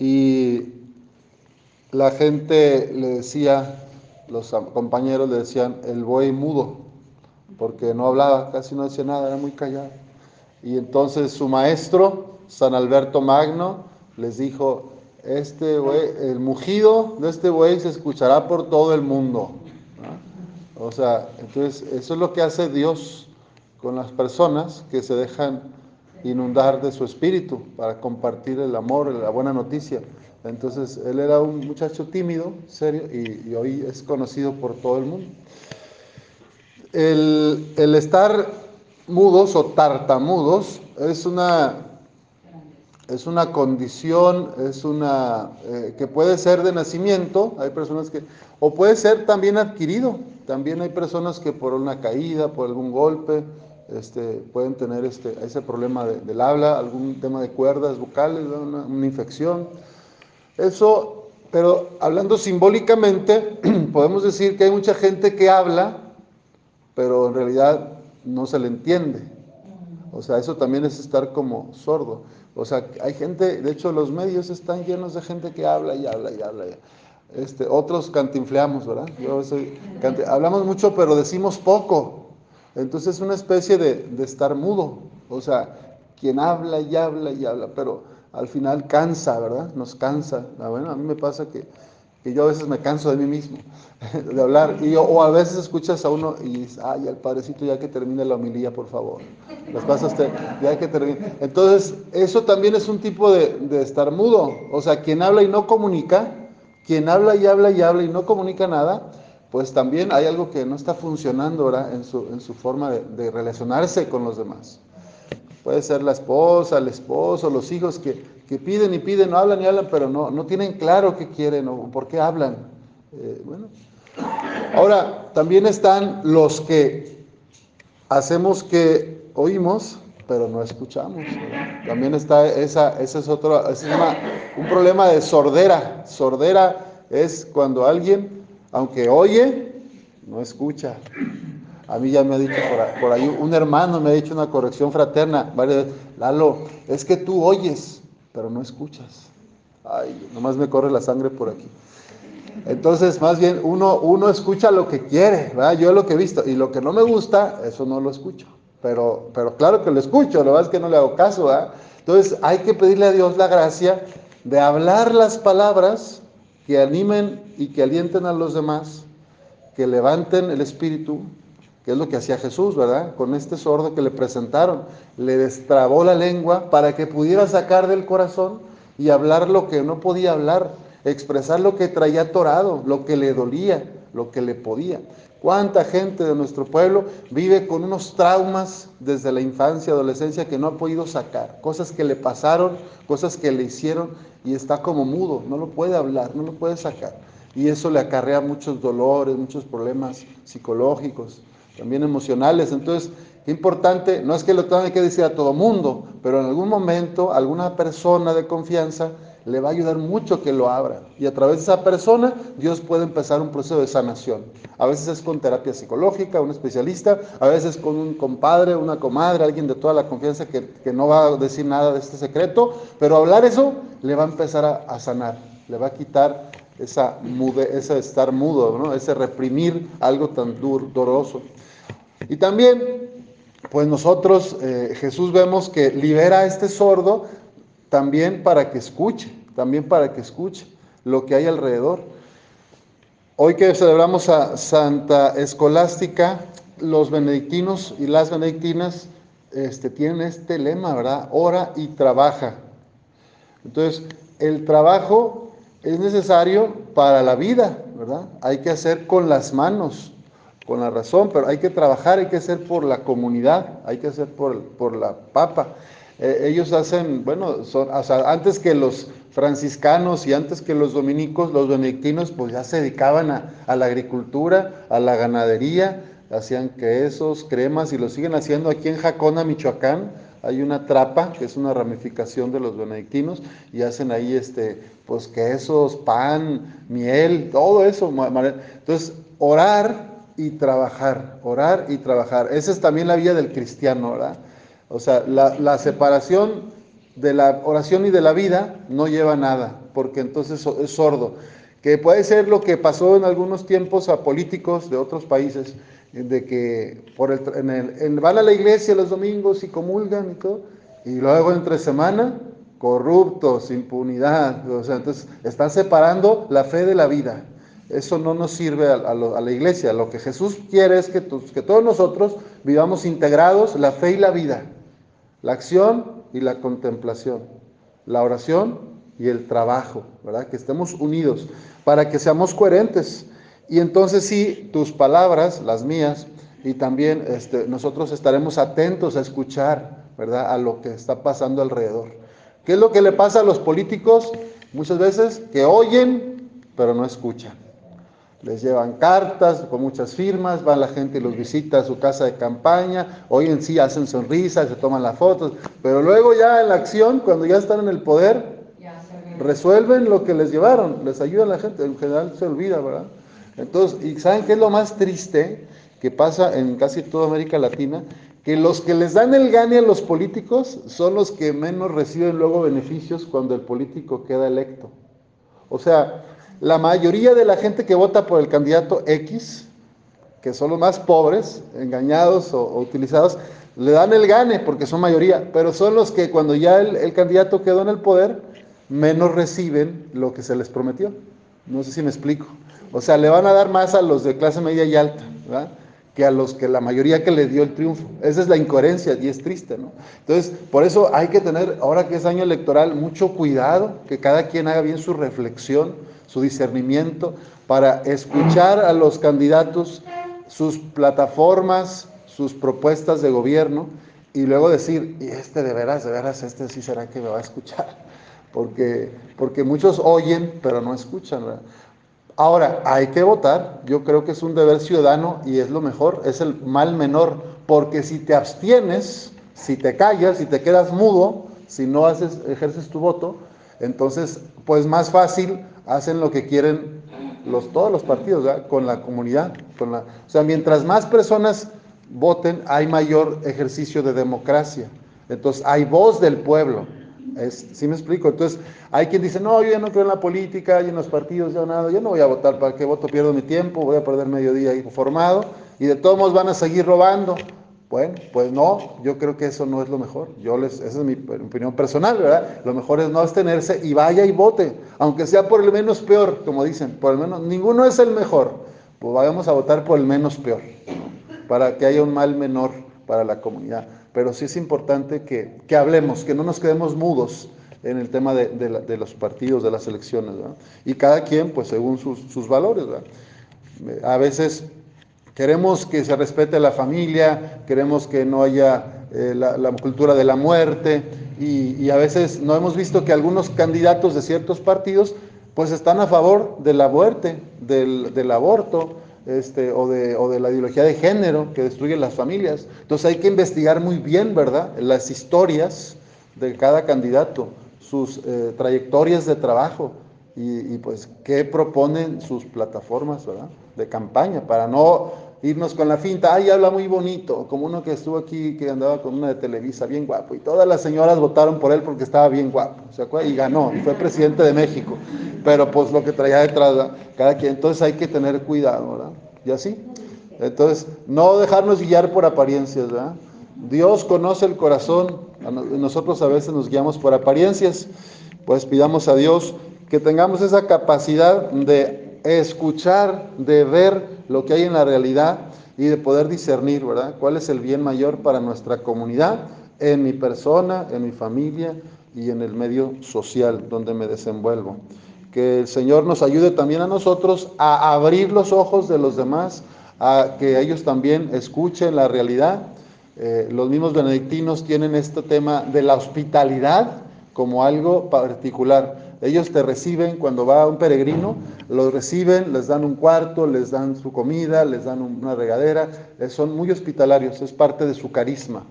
y la gente le decía, los compañeros le decían, el buey mudo, porque no hablaba, casi no decía nada, era muy callado. Y entonces su maestro, San Alberto Magno, les dijo, este buey, el mugido de este buey se escuchará por todo el mundo. O sea, entonces eso es lo que hace Dios con las personas que se dejan inundar de su espíritu para compartir el amor, la buena noticia. Entonces, él era un muchacho tímido, serio, y, hoy es conocido por todo el mundo. El, el estar mudos o tartamudos es una, es una condición, es una eh, que puede ser de nacimiento, hay personas que, o puede ser también adquirido. También hay personas que por una caída, por algún golpe, este, pueden tener este, ese problema del habla, algún tema de cuerdas vocales, una, infección. Eso, pero hablando simbólicamente, podemos decir que hay mucha gente que habla, pero en realidad no se le entiende. O sea, eso también es estar como sordo. O sea, hay gente, de hecho los medios están llenos de gente que habla y habla y habla. Este, otros cantinfleamos, ¿verdad? Yo soy, hablamos mucho, pero decimos poco. Entonces es una especie de, estar mudo, o sea, quien habla y habla y habla, pero al final cansa, ¿verdad? Nos cansa. Ah, bueno, a mí me pasa que, yo a veces me canso de mí mismo, de hablar, y, o a veces escuchas a uno y dices, ay, al padrecito ya que termine la homilía, por favor. Las ya que. Entonces, eso también es un tipo de, de estar mudo, o sea, quien habla y no comunica, quien habla y habla y habla y no comunica nada, pues también hay algo que no está funcionando ahora en su, en su forma de, relacionarse con los demás. Puede ser la esposa, el esposo, los hijos que, piden y piden, no hablan y hablan, pero no, no tienen claro qué quieren o por qué hablan. Eh, bueno. Ahora, también están los que hacemos que oímos, pero no escuchamos. También está esa, ese es otro, es un problema de sordera. Sordera es cuando alguien aunque oye, no escucha. A mí ya me ha dicho por, ahí, un hermano me ha dicho una corrección fraterna varias veces, Lalo, es que tú oyes, pero no escuchas. Ay, nomás me corre la sangre por aquí. Entonces, más bien, uno, uno escucha lo que quiere, ¿verdad? Yo lo que he visto, y lo que no me gusta, eso no lo escucho. Pero, pero claro que lo escucho, lo pasa es que no le hago caso, ¿verdad? Entonces, hay que pedirle a Dios la gracia de hablar las palabras que animen y que alienten a los demás, que levanten el espíritu, que es lo que hacía Jesús, ¿verdad? Con este sordo que le presentaron, le destrabó la lengua para que pudiera sacar del corazón y hablar lo que no podía hablar, expresar lo que traía atorado, lo que le dolía, lo que le podía. ¿Cuánta gente de nuestro pueblo vive con unos traumas desde la infancia, adolescencia que no ha podido sacar? Cosas que le pasaron, cosas que le hicieron y está como mudo, no lo puede hablar, no lo puede sacar. Y eso le acarrea muchos dolores, muchos problemas psicológicos, también emocionales. Entonces, qué importante, no es que lo tenga que decir a todo mundo, pero en algún momento alguna persona de confianza le va a ayudar mucho que lo abra. Y a través de esa persona Dios puede empezar un proceso de sanación. A veces es con terapia psicológica, un especialista, a veces con un compadre, una comadre, alguien de toda la confianza que, no va a decir nada de este secreto, pero hablar eso le va a empezar a, sanar, le va a quitar esa mude, ese estar mudo, ¿no? ese reprimir algo tan doloroso. Y también, pues nosotros, eh, Jesús vemos que libera a este sordo también para que escuche, también para que escuche lo que hay alrededor. Hoy que celebramos a Santa Escolástica, los benedictinos y las benedictinas este, tienen este lema, ¿verdad? Ora y trabaja. Entonces, el trabajo es necesario para la vida, ¿verdad? Hay que hacer con las manos, con la razón, pero hay que trabajar, hay que hacer por la comunidad, hay que hacer por, por la papa. Eh, ellos hacen, bueno, son, antes que los franciscanos y antes que los dominicos, los benedictinos pues ya se dedicaban a, la agricultura, a la ganadería, hacían quesos, cremas y lo siguen haciendo aquí en Jacona, Michoacán. Hay una trapa, que es una ramificación de los benedictinos, y hacen ahí este, pues quesos, pan, miel, todo eso. Entonces, orar y trabajar, orar y trabajar. Esa es también la vida del cristiano, ¿verdad? O sea, la, separación de la oración y de la vida no lleva nada, porque entonces es sordo. Que puede ser lo que pasó en algunos tiempos a políticos de otros países, de que por el, en el, van a la iglesia los domingos y comulgan y todo, y luego entre semana, corruptos, impunidad, o sea, entonces están separando la fe de la vida. Eso no nos sirve a, la iglesia. Lo que Jesús quiere es que, que todos nosotros vivamos integrados la fe y la vida, la acción y la contemplación, la oración y el trabajo, ¿verdad? Que estemos unidos para que seamos coherentes. Y entonces sí, tus palabras, las mías, y también este, nosotros estaremos atentos a escuchar, ¿verdad? A lo que está pasando alrededor. ¿Qué es lo que le pasa a los políticos? Muchas veces que oyen, pero no escuchan les llevan cartas con muchas firmas, va la gente y los visita a su casa de campaña, hoy en sí hacen sonrisas, se toman las fotos, pero luego ya en la acción, cuando ya están en el poder, resuelven lo que les llevaron, les ayuda a la gente, en general se olvida, ¿verdad? Entonces, ¿y saben qué es lo más triste que pasa en casi toda América Latina? Que los que les dan el gane a los políticos son los que menos reciben luego beneficios cuando el político queda electo. O sea, la mayoría de la gente que vota por el candidato X, que son los más pobres, engañados o, utilizados, le dan el gane porque son mayoría, pero son los que cuando ya el, candidato quedó en el poder, menos reciben lo que se les prometió. No sé si me explico. O sea, le van a dar más a los de clase media y alta, que a los que la mayoría que le dio el triunfo. Esa es la incoherencia y es triste, ¿no? Entonces, por eso hay que tener, ahora que es año electoral, mucho cuidado, que cada quien haga bien su reflexión su discernimiento, para escuchar a los candidatos, sus plataformas, sus propuestas de gobierno y luego decir, y este de veras, de veras, este sí será que me va a escuchar, porque, porque muchos oyen pero no escuchan. Ahora, hay que votar, yo creo que es un deber ciudadano y es lo mejor, es el mal menor, porque si te abstienes, si te callas, si te quedas mudo, si no haces, ejerces tu voto, entonces, pues más fácil hacen lo que quieren los, todos los partidos, con la comunidad. Con la, o sea, mientras más personas voten, hay mayor ejercicio de democracia. Entonces, hay voz del pueblo. Es, ¿Sí me explico? Entonces, hay quien dice, no, yo ya no creo en la política, y en los partidos, ya nada, yo no voy a votar, ¿para qué voto? Pierdo mi tiempo, voy a perder medio día ahí formado, y de todos modos van a seguir robando. Bueno, pues no, yo creo que eso no es lo mejor. Yo les, esa es mi opinión personal, ¿verdad? Lo mejor es no abstenerse y vaya y vote, aunque sea por el menos peor, como dicen, por el menos, ninguno es el mejor. Pues vayamos a votar por el menos peor, para que haya un mal menor para la comunidad. Pero sí es importante que, hablemos, que no nos quedemos mudos en el tema de, los partidos, de las elecciones, ¿verdad? Y cada quien, pues según sus, sus valores, ¿verdad? A veces Queremos que se respete la familia, queremos que no haya eh, la, cultura de la muerte y, a veces no hemos visto que algunos candidatos de ciertos partidos pues están a favor de la muerte, del, aborto este, o, de, o de la ideología de género que destruye las familias. Entonces hay que investigar muy bien, ¿verdad? Las historias de cada candidato, sus eh, trayectorias de trabajo y, y, pues qué proponen sus plataformas, ¿verdad? De campaña para no irnos con la finta, ay, habla muy bonito, como uno que estuvo aquí, que andaba con una de Televisa, bien guapo, y todas las señoras votaron por él porque estaba bien guapo, ¿se? Y ganó, y fue presidente de México, pero pues lo que traía detrás, cada quien, entonces hay que tener cuidado, ¿verdad? Y así, entonces, no dejarnos guiar por apariencias, ¿verdad? Dios conoce el corazón, nosotros a veces nos guiamos por apariencias, pues pidamos a Dios que tengamos esa capacidad de escuchar, de ver lo que hay en la realidad y de poder discernir, ¿verdad? ¿Cuál es el bien mayor para nuestra comunidad, en mi persona, en mi familia y en el medio social donde me desenvuelvo? Que el Señor nos ayude también a nosotros a abrir los ojos de los demás, a que ellos también escuchen la realidad. Eh, los mismos benedictinos tienen este tema de la hospitalidad como algo particular. Ellos te reciben cuando va un peregrino, los reciben, les dan un cuarto, les dan su comida, les dan una regadera, eh, son muy hospitalarios, es parte de su carisma,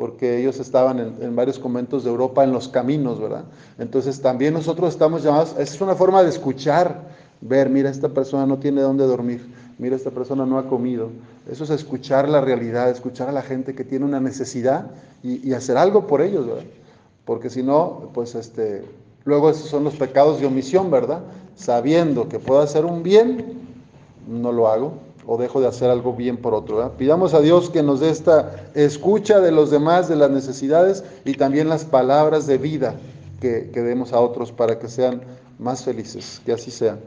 porque ellos estaban en, varios conventos de Europa en los caminos, ¿verdad? Entonces también nosotros estamos llamados, es una forma de escuchar, ver, mira, esta persona no tiene dónde dormir, mira, esta persona no ha comido. Eso es escuchar la realidad, escuchar a la gente que tiene una necesidad y, y hacer algo por ellos, ¿verdad? porque si no, pues este, luego esos son los pecados de omisión, ¿verdad? Sabiendo que puedo hacer un bien, no lo hago o dejo de hacer algo bien por otro. Pidamos a Dios que nos dé esta escucha de los demás, de las necesidades y también las palabras de vida que, que demos a otros para que sean más felices. Que así sea.